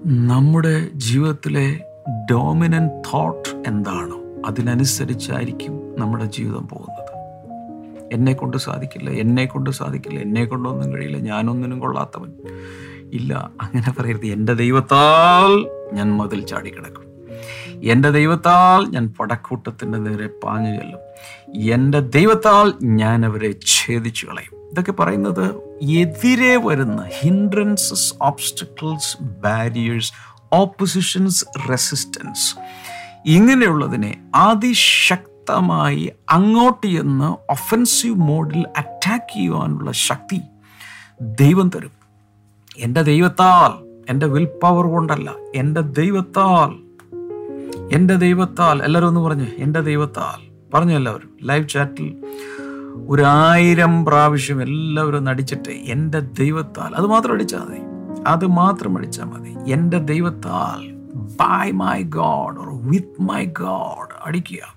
നമ്മുടെ ജീവിതത്തിലെ ഡോമിനന്റ് തോട്ട് എന്താണോ അതിനനുസരിച്ചായിരിക്കും നമ്മുടെ ജീവിതം പോകുന്നത്. എന്നെ കൊണ്ട് സാധിക്കില്ല എന്നെ കൊണ്ട് സാധിക്കില്ല എന്നെ കൊണ്ടൊന്നും കഴിയില്ല ഞാനൊന്നിനും കൊള്ളാത്തവൻ. ഇല്ല അങ്ങനെ പറയരുത്. എന്റെ ദൈവത്താൽ ഞാൻ മതിൽ ചാടി കിടക്കും എന്റെ ദൈവത്താൽ ഞാൻ പടക്കൂട്ടത്തിന്റെ നേരെ പാഞ്ഞു ചെല്ലും. എന്റെ ദൈവത്താൽ ഞാൻ അവരെ ഛേദിച്ചു കളയും. ഇതൊക്കെ പറയുന്നത് എതിരെ വരുന്ന hindrances obstacles barriers oppositions resistance ഇങ്ങനെയുള്ളതിനെ അതിശക്തമായി അങ്ങോട്ട് ചെന്ന് ഒഫൻസീവ് മോഡിൽ അറ്റാക്ക് ചെയ്യുവാനുള്ള ശക്തി ദൈവം തരും. എന്റെ ദൈവത്താൽ എന്റെ വിൽ പവർ കൊണ്ടല്ല എന്റെ ദൈവത്താൽ എന്റെ ദൈവത്താൽ എല്ലാവരും ഒന്ന് പറഞ്ഞു എന്റെ ദൈവത്താൽ. പറഞ്ഞു എല്ലാവരും. ലൈവ് ചാറ്റിൽ ഒരായിരം പ്രാവശ്യം എല്ലാവരും നടിച്ചിട്ട് എന്റെ ദൈവത്താൽ. അത് മാത്രം അടിച്ചാൽ മതി. അത് മാത്രം അടിച്ചാൽ മതി. എന്റെ ദൈവത്താൽ by my God or with my God അടിക്കുക.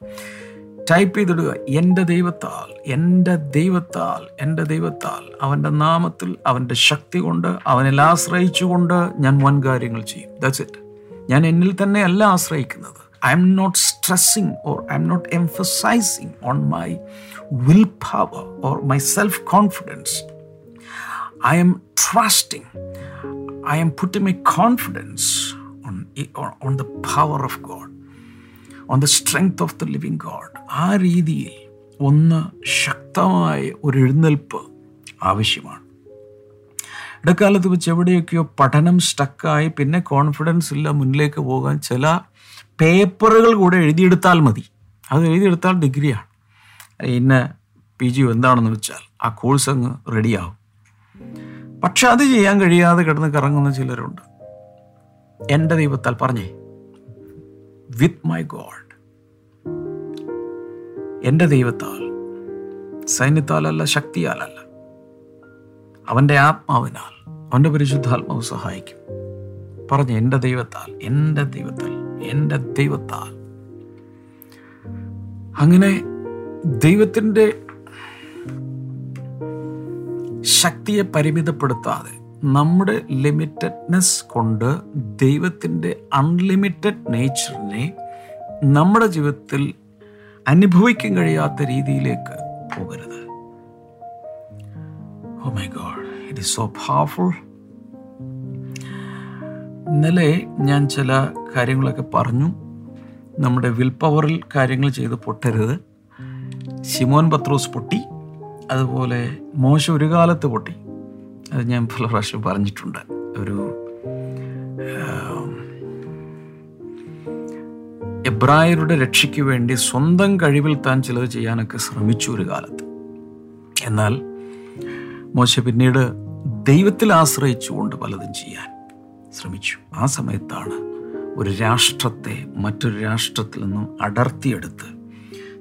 ടൈപ്പ് ചെയ്തിടുക എന്റെ ദൈവത്താൽ എന്റെ ദൈവത്താൽ എന്റെ ദൈവത്താൽ. അവന്റെ നാമത്തിൽ അവന്റെ ശക്തി കൊണ്ട് അവനിൽ ആശ്രയിച്ചുകൊണ്ട് ഞാൻ വൻ കാര്യങ്ങൾ ചെയ്യും. ദാറ്റ്സ് ഇറ്റ് ഞാൻ എന്നിൽ തന്നെ അല്ല ആശ്രയിക്കുന്നത്. Stressing or I am not emphasising on my will power or my self confidence I am trusting. I am putting my confidence on, on, on the power of God, on the strength of the living God. ആ രീതിയിൽ ഒന്ന് ശക്തമായ ഒരു എഴുന്നേൽപ്പ് ആവശ്യമാണ് ഇടക്കാലത്ത് വെച്ച് എവിടെയൊക്കെയോ പഠനം സ്റ്റക്കായി പിന്നെ കോൺഫിഡൻസ് ഇല്ല മുന്നിലേക്ക് പോകാൻ ചില പേപ്പറുകൾ കൂടെ എഴുതിയെടുത്താൽ മതി. അത് എഴുതിയെടുത്താൽ ഡിഗ്രിയാണ് പിന്നെ പി ജി എന്താണെന്ന് വെച്ചാൽ ആ കോഴ്സ് അങ്ങ് റെഡിയാവും പക്ഷെ അത് ചെയ്യാൻ കഴിയാതെ കിടന്ന് കറങ്ങുന്ന ചിലരുണ്ട്. എന്റെ ദൈവത്താൽ പറഞ്ഞേ വിത്ത് മൈ ഗോഡ് എന്റെ ദൈവത്താൽ സൈന്യത്താലല്ല ശക്തിയാലല്ല അവന്റെ ആത്മാവിനാൽ അവന്റെ പരിശുദ്ധാത്മാവ് സഹായിക്കും. പറഞ്ഞു എന്റെ ദൈവത്താൽ എന്റെ ദൈവത്താൽ. എന്റെ ദൈവത്താൽ. അങ്ങനെ ദൈവത്തിന്റെ ശക്തിയെ പരിമിതപ്പെടുത്താതെ നമ്മുടെ ലിമിറ്റഡ്നെസ് കൊണ്ട് ദൈവത്തിന്റെ അൺലിമിറ്റഡ് നേച്ചറിനെ നമ്മുടെ ജീവിതത്തിൽ അനുഭവിക്കാൻ കഴിയാത്ത രീതിയിലേക്ക് പോകരുത്. ഓ my God it is so ഇന്നലെ ഞാൻ ചില കാര്യങ്ങളൊക്കെ പറഞ്ഞു. നമ്മുടെ വിൽ പവറിൽ കാര്യങ്ങൾ ചെയ്ത് പൊട്ടരുത്. ശിമോൻ പത്രോസ് പൊട്ടി. അതുപോലെ മോശ ഒരു കാലത്ത് പൊട്ടി. അത് ഞാൻ പല പ്രാവശ്യം പറഞ്ഞിട്ടുണ്ട്. ഒരു എബ്രായരുടെ രക്ഷയ്ക്ക് വേണ്ടി സ്വന്തം കഴിവിൽ താൻ ചിലത് ചെയ്യാനൊക്കെ ശ്രമിച്ചു ഒരു കാലത്ത്. എന്നാൽ മോശ പിന്നീട് ദൈവത്തിൽ ആശ്രയിച്ചുകൊണ്ട് പലതും ചെയ്യാൻ ശ്രമിച്ചു. ആ സമയത്താണ് ഒരു രാഷ്ട്രത്തെ മറ്റൊരു രാഷ്ട്രത്തിൽ നിന്നും അടർത്തിയെടുത്ത്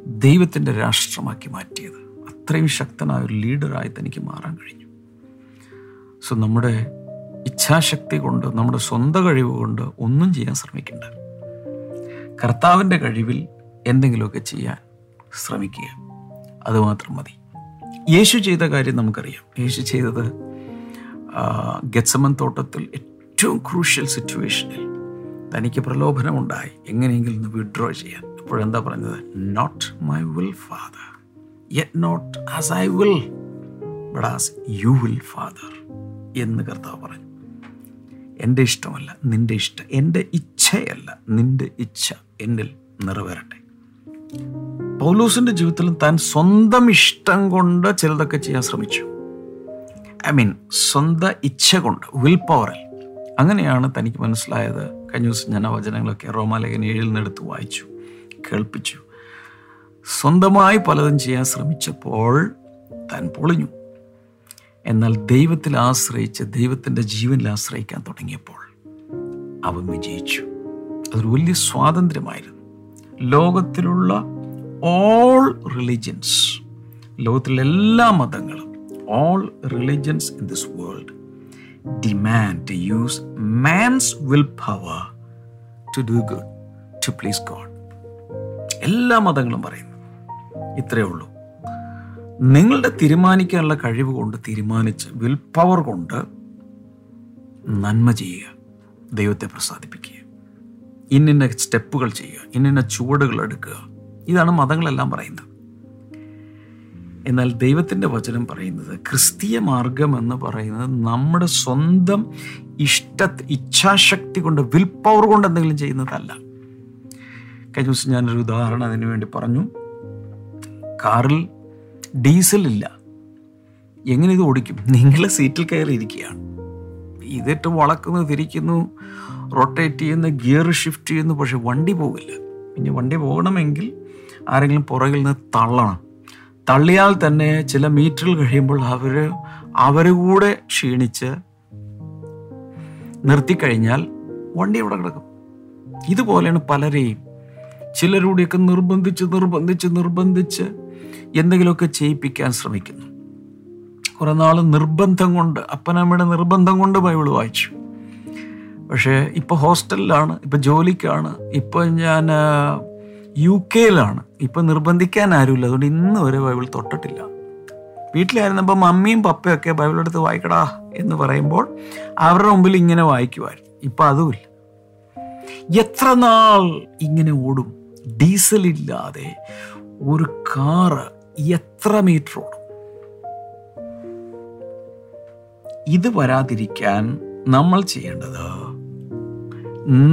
ദൈവത്തിന്റെ രാഷ്ട്രമാക്കി മാറ്റിയത്. അത്രയും ശക്തനായ ഒരു ലീഡറായി തനിക്ക് മാറാൻ കഴിഞ്ഞു. സോ നമ്മുടെ ഇച്ഛാശക്തി കൊണ്ട് നമ്മുടെ സ്വന്തം കഴിവ് കൊണ്ട് ഒന്നും ചെയ്യാൻ ശ്രമിക്കണ്ട. കർത്താവിന്റെ കഴിവിൽ എന്തെങ്കിലുമൊക്കെ ചെയ്യാൻ ശ്രമിക്കുക. അതുമാത്രം മതി. യേശു ചെയ്ത കാര്യം നമുക്കറിയാം. യേശു ചെയ്തത് ഗത്സമൻ തോട്ടത്തിൽ ഏറ്റവും ക്രൂഷ്യൽ സിറ്റുവേഷനിൽ തനിക്ക് പ്രലോഭനമുണ്ടായി. എങ്ങനെയെങ്കിലും ഒന്ന് വിഡ്രോ ചെയ്യാൻ. അപ്പോഴെന്താ പറഞ്ഞത്? Not my will father yet not as I will but as you will father എന്ന് കർത്താവ് പറഞ്ഞു. എന്റെ ഇഷ്ടമല്ല നിന്റെ ഇഷ്ടം എന്റെ ഇച്ഛയല്ല നിന്റെ ഇച്ഛ എന്നിൽ നിറവേറട്ടെ. പൗലൂസിന്റെ ജീവിതത്തിലും താൻ സ്വന്തം ഇഷ്ടം കൊണ്ട് ചിലതൊക്കെ ചെയ്യാൻ ശ്രമിച്ചു. ഐ മീൻ സ്വന്തം ഇച്ഛ കൊണ്ട് വിൽ പവറിൽ അങ്ങനെയാണ് തനിക്ക് മനസ്സിലായത്. കഴിഞ്ഞ ദിവസം ഞാൻ ആ വചനങ്ങളൊക്കെ റോമാലേഖൻ ഏഴിൽ നിന്നെടുത്ത് വായിച്ചു കേൾപ്പിച്ചു. സ്വന്തമായി പലതും ചെയ്യാൻ ശ്രമിച്ചപ്പോൾ താൻ പൊളിഞ്ഞു. എന്നാൽ ദൈവത്തിൽ ആശ്രയിച്ച് ദൈവത്തിന്റെ ജീവനിൽ ആശ്രയിക്കാൻ തുടങ്ങിയപ്പോൾ അവൻ വിജയിച്ചു. അതൊരു വലിയ സ്വാതന്ത്ര്യമായിരുന്നു. ലോകത്തിലുള്ള ഓൾ റിലിജൻസ് ലോകത്തിലെ എല്ലാ മതങ്ങളും all religions in this world demand to use man's willpower to do good, to please God. എല്ലാ മതങ്ങളും പറയുന്നു. ഇത്രയേ ഉള്ളൂ. നിങ്ങളുടെ തീരുമാനിക്കാനുള്ള കഴിവ് കൊണ്ട് തീരുമാനിച്ച് വിൽ പവർ കൊണ്ട് നന്മ ചെയ്യുക ദൈവത്തെ പ്രസാദിപ്പിക്കുക. ഇന്നിന്ന സ്റ്റെപ്പുകൾ ചെയ്യുക ഇന്നിന്ന ചുവടുകൾ എടുക്കുക. ഇതാണ് മതങ്ങളെല്ലാം പറയുന്നത്. എന്നാൽ ദൈവത്തിന്റെ വചനം പറയുന്നത് ക്രിസ്തീയ മാർഗം എന്ന് പറയുന്നത് നമ്മുടെ സ്വന്തം ഇഷ്ട ഇച്ഛാശക്തി കൊണ്ട് വിൽ പവർ കൊണ്ട് എന്തെങ്കിലും ചെയ്യുന്നതല്ല. കഴിഞ്ഞ ദിവസം ഞാനൊരു ഉദാഹരണം അതിനു വേണ്ടി പറഞ്ഞു. കാറിൽ ഡീസൽ ഇല്ല. എങ്ങനെ ഇത് ഓടിക്കും? നിങ്ങൾ സീറ്റിൽ കയറി ഇരിക്കുകയാണ് ഇതിട്ട് വളക്കുന്നു തിരിക്കുന്നു റൊട്ടേറ്റ് ചെയ്യുന്നു ഗിയർ ഷിഫ്റ്റ് ചെയ്യുന്നു പക്ഷെ വണ്ടി പോകില്ല. പിന്നെ വണ്ടി പോകണമെങ്കിൽ ആരെങ്കിലും പുറകിൽ നിന്ന് തള്ളണം. തള്ളിയാൽ തന്നെ ചില മീറ്ററിൽ കഴിയുമ്പോൾ അവർ അവരുകൂടെ കൂടെ ക്ഷീണിച്ച് നിർത്തിക്കഴിഞ്ഞാൽ വണ്ടി അവിടെ കിടക്കും. ഇതുപോലെയാണ് പലരെയും. ചിലരൂടെയൊക്കെ നിർബന്ധിച്ച് നിർബന്ധിച്ച് നിർബന്ധിച്ച് എന്തെങ്കിലുമൊക്കെ ചെയ്യിപ്പിക്കാൻ ശ്രമിക്കുന്നു. കുറേ നാൾ നിർബന്ധം കൊണ്ട് അപ്പനമ്മയുടെ നിർബന്ധം കൊണ്ട് ബൈബിൾ വായിച്ചു. പക്ഷേ ഇപ്പോൾ ഹോസ്റ്റലിലാണ് ഇപ്പോൾ ജോലിക്കാണ് ഇപ്പോൾ ഞാൻ യു കെയിലാണ്. ഇപ്പം നിർബന്ധിക്കാൻ ആരുമില്ല. അതുകൊണ്ട് ഇന്ന് വരെ ബൈബിൾ തൊട്ടിട്ടില്ല. വീട്ടിലായിരുന്നപ്പോൾ മമ്മിയും പപ്പയും ഒക്കെ ബൈബിൾ എടുത്ത് വായിക്കടാ എന്ന് പറയുമ്പോൾ അവരുടെ മുമ്പിൽ ഇങ്ങനെ വായിക്കുമായിരുന്നു. ഇപ്പം അതുമില്ല. എത്ര നാൾ ഇങ്ങനെ ഓടും? ഡീസൽ ഇല്ലാതെ ഒരു കാറ് എത്ര മീറ്റർ ഓടും? ഇത് വരാതിരിക്കാൻ നമ്മൾ ചെയ്യേണ്ടത്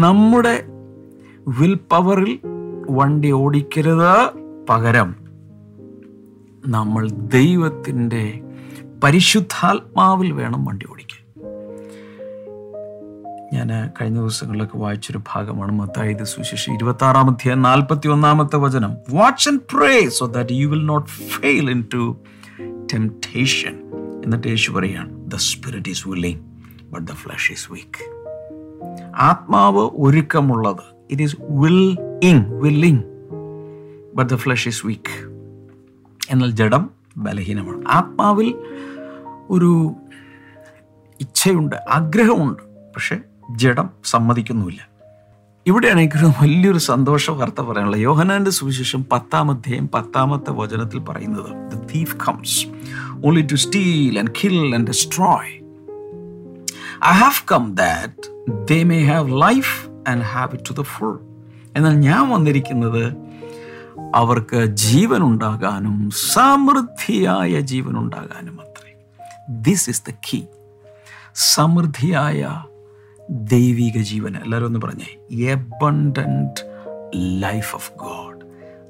നമ്മുടെ വിൽ പവറിൽ വണ്ടി ഓടിക്കരുത്. പകരം നമ്മൾ ദൈവത്തിന്റെ പരിശുദ്ധാത്മാവിൽ വേണം വണ്ടി ഓടിക്കാൻ. ഞാൻ കഴിഞ്ഞ ദിവസങ്ങളിലൊക്കെ വായിച്ചൊരു ഭാഗമാണ് മത്തായത് സുശേഷം ഇരുപത്തി ആറാം അധ്യായം നാൽപ്പത്തി ഒന്നാമത്തെ വചനം. Watch and pray so that you will not fail into temptation എന്നിട്ട് യേശു പറയാണ് the spirit is willing but the flesh is weak ആത്മാവ് ഒരുക്കമുള്ളത് it is willing willing but the flesh is weak എന്നാൽ ജഡം ബലഹീനമാണ്. ആത്മാവിൽ ഒരു ഇച്ഛയുണ്ട് ആഗ്രഹമുണ്ട്. പക്ഷെ ജഡം സമ്മതിക്കുന്നുമില്ല. ഇവിടെയാണ് എനിക്കൊരു വലിയൊരു സന്തോഷ വാർത്ത പറയാനുള്ളത്. യോഹനാന്റെ സുവിശേഷം പത്താം അധ്യായം പത്താമത്തെ വചനത്തിൽ പറയുന്നത് the thief comes only to steal and kill and destroy I have come that they may have life and have it to the full എന്നാൽ ഞാൻ വന്നിരിക്കുന്നത് അവർക്ക് ജീവൻ ഉണ്ടാകാനും സമൃദ്ധിയായ ജീവൻ ഉണ്ടാകാനും അത്രേ. ദിസ് ഇസ് ദ കീ സമൃദ്ധിയായ ദൈവിക ജീവൻ എല്ലാവരും ഒന്ന് പറഞ്ഞേ. Abundant life of God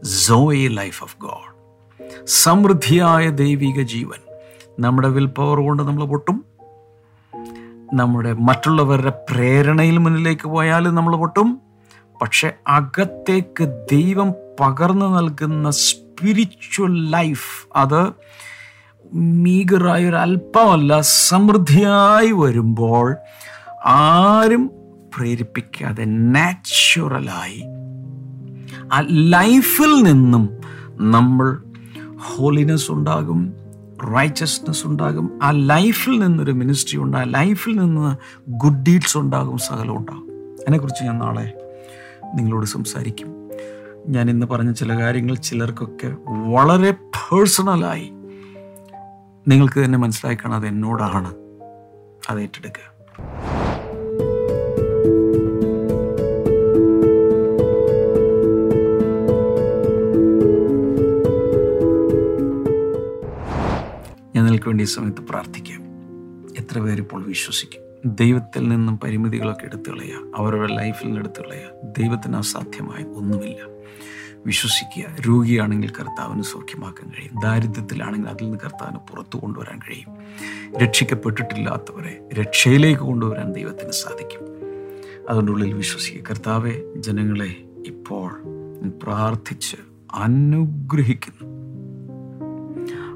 Soyi life of God സമൃദ്ധിയായ ദൈവിക ജീവൻ. നമ്മുടെ വിൽ പവർ കൊണ്ട് നമ്മൾ പൊട്ടും. നമ്മുടെ മറ്റുള്ളവരുടെ പ്രേരണയിൽ മുന്നിലേക്ക് പോയാലും നമ്മൾ പൊട്ടും. പക്ഷെ അകത്തേക്ക് ദൈവം പകർന്നു നൽകുന്ന സ്പിരിച്വൽ ലൈഫ് അത് മീഗറായ ഒരു അല്പമല്ല സമൃദ്ധിയായി വരുമ്പോൾ ആരും പ്രേരിപ്പിക്കാതെ നാച്ചുറലായി ആ ലൈഫിൽ നിന്നും നമ്മൾ ഹോളിനെസ് ഉണ്ടാകും റൈച്ചസ്നെസ് ഉണ്ടാകും. ആ ലൈഫിൽ നിന്നൊരു മിനിസ്ട്രി ഉണ്ട് ആ ലൈഫിൽ നിന്ന് ഗുഡ് ഡീഡ്സ് ഉണ്ടാകും സകലം ഉണ്ടാകും. അതിനെക്കുറിച്ച് ഞാൻ നാളെ നിങ്ങളോട് സംസാരിക്കും. ഞാൻ ഇന്ന് പറഞ്ഞ ചില കാര്യങ്ങൾ ചിലർക്കൊക്കെ വളരെ പേഴ്സണലായി നിങ്ങൾക്ക് തന്നെ മനസ്സിലായി കാണാം അത് എന്നോടാണ് അത് ഏറ്റെടുക്കുക. ഞാൻ നിങ്ങൾക്ക് വേണ്ടി ഈ സമയത്ത് പ്രാർത്ഥിക്കാം. എത്ര പേരിപ്പോൾ വിശ്വസിക്കും. ദൈവത്തിൽ നിന്നും പരിമിതികളൊക്കെ എടുത്തു കളയുക. അവരുടെ ലൈഫിൽ നിന്ന് എടുത്തു കളയുക. ദൈവത്തിന് അസാധ്യമായ ഒന്നുമില്ല. വിശ്വസിക്കുക. രോഗിയാണെങ്കിൽ കർത്താവിന് സൗഖ്യമാക്കാൻ കഴിയും. ദാരിദ്ര്യത്തിലാണെങ്കിൽ അതിൽ നിന്ന് കർത്താവിന് പുറത്തു കൊണ്ടുവരാൻ കഴിയും. രക്ഷിക്കപ്പെട്ടിട്ടില്ലാത്തവരെ രക്ഷയിലേക്ക് കൊണ്ടുവരാൻ ദൈവത്തിന് സാധിക്കും. അതുകൊണ്ട് ഉള്ളിൽ വിശ്വസിക്കുക. കർത്താവെ ജനങ്ങളെ ഇപ്പോൾ പ്രാർത്ഥിച്ച് അനുഗ്രഹിക്കുന്നു.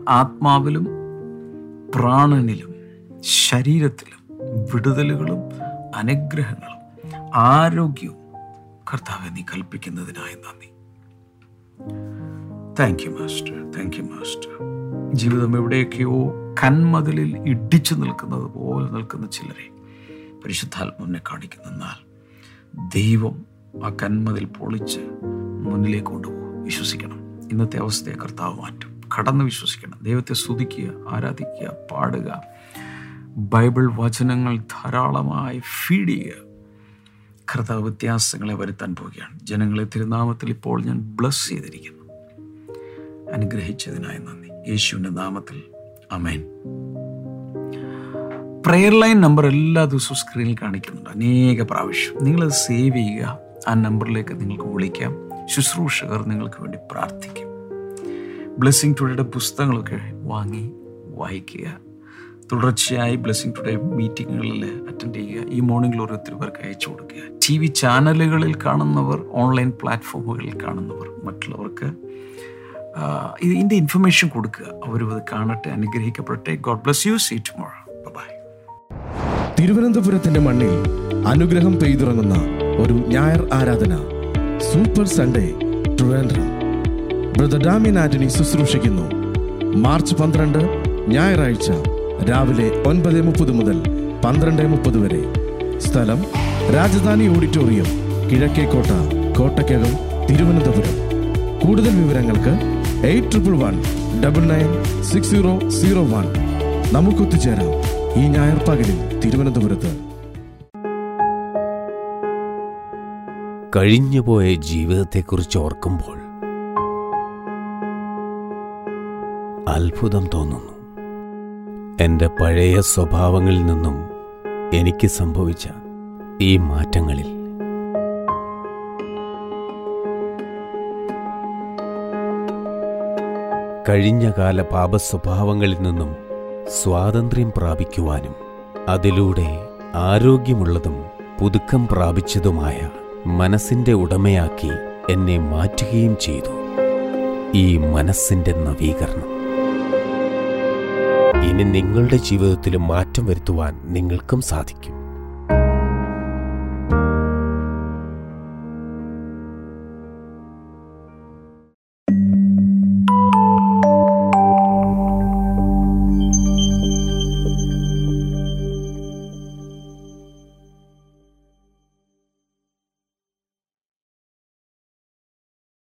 ആത്മാവിലും പ്രാണനിലും ശരീരത്തിലും വിടുതലുകളും അനുഗ്രഹങ്ങളും ആരോഗ്യവും കർത്താവെ നീ കൽപ്പിക്കുന്നതിനായി നന്ദി. Thank you master thank you master ജീവിതം എവിടെയൊക്കെയോ കന്മതിലിൽ ഇടിച്ചു നിൽക്കുന്നത് പോലെ നിൽക്കുന്ന ചിലരെ പരിശുദ്ധാത്മാവിനെ കാണിക്കുന്നാൽ ദൈവം ആ കന്മതിൽ പൊളിച്ച് മുന്നിലേക്ക് കൊണ്ടുപോകും. വിശ്വസിക്കണം. ഇന്നത്തെ അവസ്ഥയെ കർത്താവ് മാറ്റും. കടന്ന് വിശ്വസിക്കണം. ദൈവത്തെ സ്തുതിക്കുക ആരാധിക്കുക പാടുക. ബൈബിൾ വചനങ്ങൾ ധാരാളമായി ഫീഡ് ചെയ്യുക കർത്താവ് വ്യത്യാസങ്ങളെ വരുത്താൻ പോവുകയാണ്. ജനങ്ങളെ തിരുനാമത്തിൽ ഇപ്പോൾ ഞാൻ ബ്ലസ് ചെയ്തിരിക്കുന്നു. അനുഗ്രഹിച്ചതിനായി നന്ദി. യേശുവിന്റെ നാമത്തിൽ. അമേൻ പ്രെയർ ലൈൻ നമ്പർ എല്ലാ ദിവസവും സ്ക്രീനിൽ കാണിക്കുന്നുണ്ട്. അനേക പ്രാവശ്യം നിങ്ങളത് സേവ് ചെയ്യുക. ആ നമ്പറിലേക്ക് നിങ്ങൾക്ക് വിളിക്കാം. ശുശ്രൂഷകർ നിങ്ങൾക്ക് വേണ്ടി പ്രാർത്ഥിക്കും. ബ്ലെസ്സിങ് ടുഡേയുടെ പുസ്തകങ്ങളൊക്കെ വാങ്ങി വായിക്കുക. തുടർച്ചയായി ബ്ലെസ്സിങ് ടുഡേ മീറ്റിങ്ങുകളിൽ അറ്റൻഡ് ചെയ്യുക. ഈ മോർണിംഗിൽ ഒത്തിരി പേർക്ക് അയച്ചു കൊടുക്കുക. ടി വി ചാനലുകളിൽ കാണുന്നവർ ഓൺലൈൻ പ്ലാറ്റ്ഫോമുകളിൽ കാണുന്നവർ മറ്റുള്ളവർക്ക് ഇതിന്റെ ഇൻഫർമേഷൻ കൊടുക്കുക. അവരും അത് കാണട്ടെ അനുഗ്രഹിക്കപ്പെടട്ടെ. God bless you see tomorrow bye തിരുവനന്തപുരത്തിന്റെ മണ്ണിൽ അനുഗ്രഹം പെയ്തിറങ്ങുന്ന ഒരു ഞായർ ആരാധന. Super Sunday Trivandrum brother Damien Antony ശുശ്രൂഷിക്കുന്നു. March പന്ത്രണ്ട് ഞായറാഴ്ച. രാവിലെ ഒൻപത് മുപ്പത് മുതൽ പന്ത്രണ്ട് മുപ്പത് വരെ. സ്ഥലം രാജധാനി ഓഡിറ്റോറിയം കിഴക്കേക്കോട്ട കോട്ടക്കകം തിരുവനന്തപുരം. കൂടുതൽ വിവരങ്ങൾക്ക് eight triple one double nine six zero zero one. നമുക്കൊത്തുചേരാം ഈ ഞായർ പകലിൽ തിരുവനന്തപുരത്ത്. കഴിഞ്ഞുപോയ ജീവിതത്തെക്കുറിച്ച് ഓർക്കുമ്പോൾ അത്ഭുതം തോന്നുന്നു. എന്റെ പഴയ സ്വഭാവങ്ങളിൽ നിന്നും എനിക്ക് സംഭവിച്ച ഈ മാറ്റങ്ങളിൽ. കഴിഞ്ഞകാല പാപസ്വഭാവങ്ങളിൽ നിന്നും സ്വാതന്ത്ര്യം പ്രാപിക്കുവാനും അതിലൂടെ ആരോഗ്യമുള്ളതും പുതുക്കം പ്രാപിച്ചതുമായ മനസ്സിന്റെ ഉടമയാക്കി എന്നെ മാറ്റുകയും ചെയ്തു. ഈ മനസ്സിന്റെ നവീകരണം. ഇനി നിങ്ങളുടെ ജീവിതത്തിലും മാറ്റം വരുത്തുവാൻ നിങ്ങൾക്കും സാധിക്കും.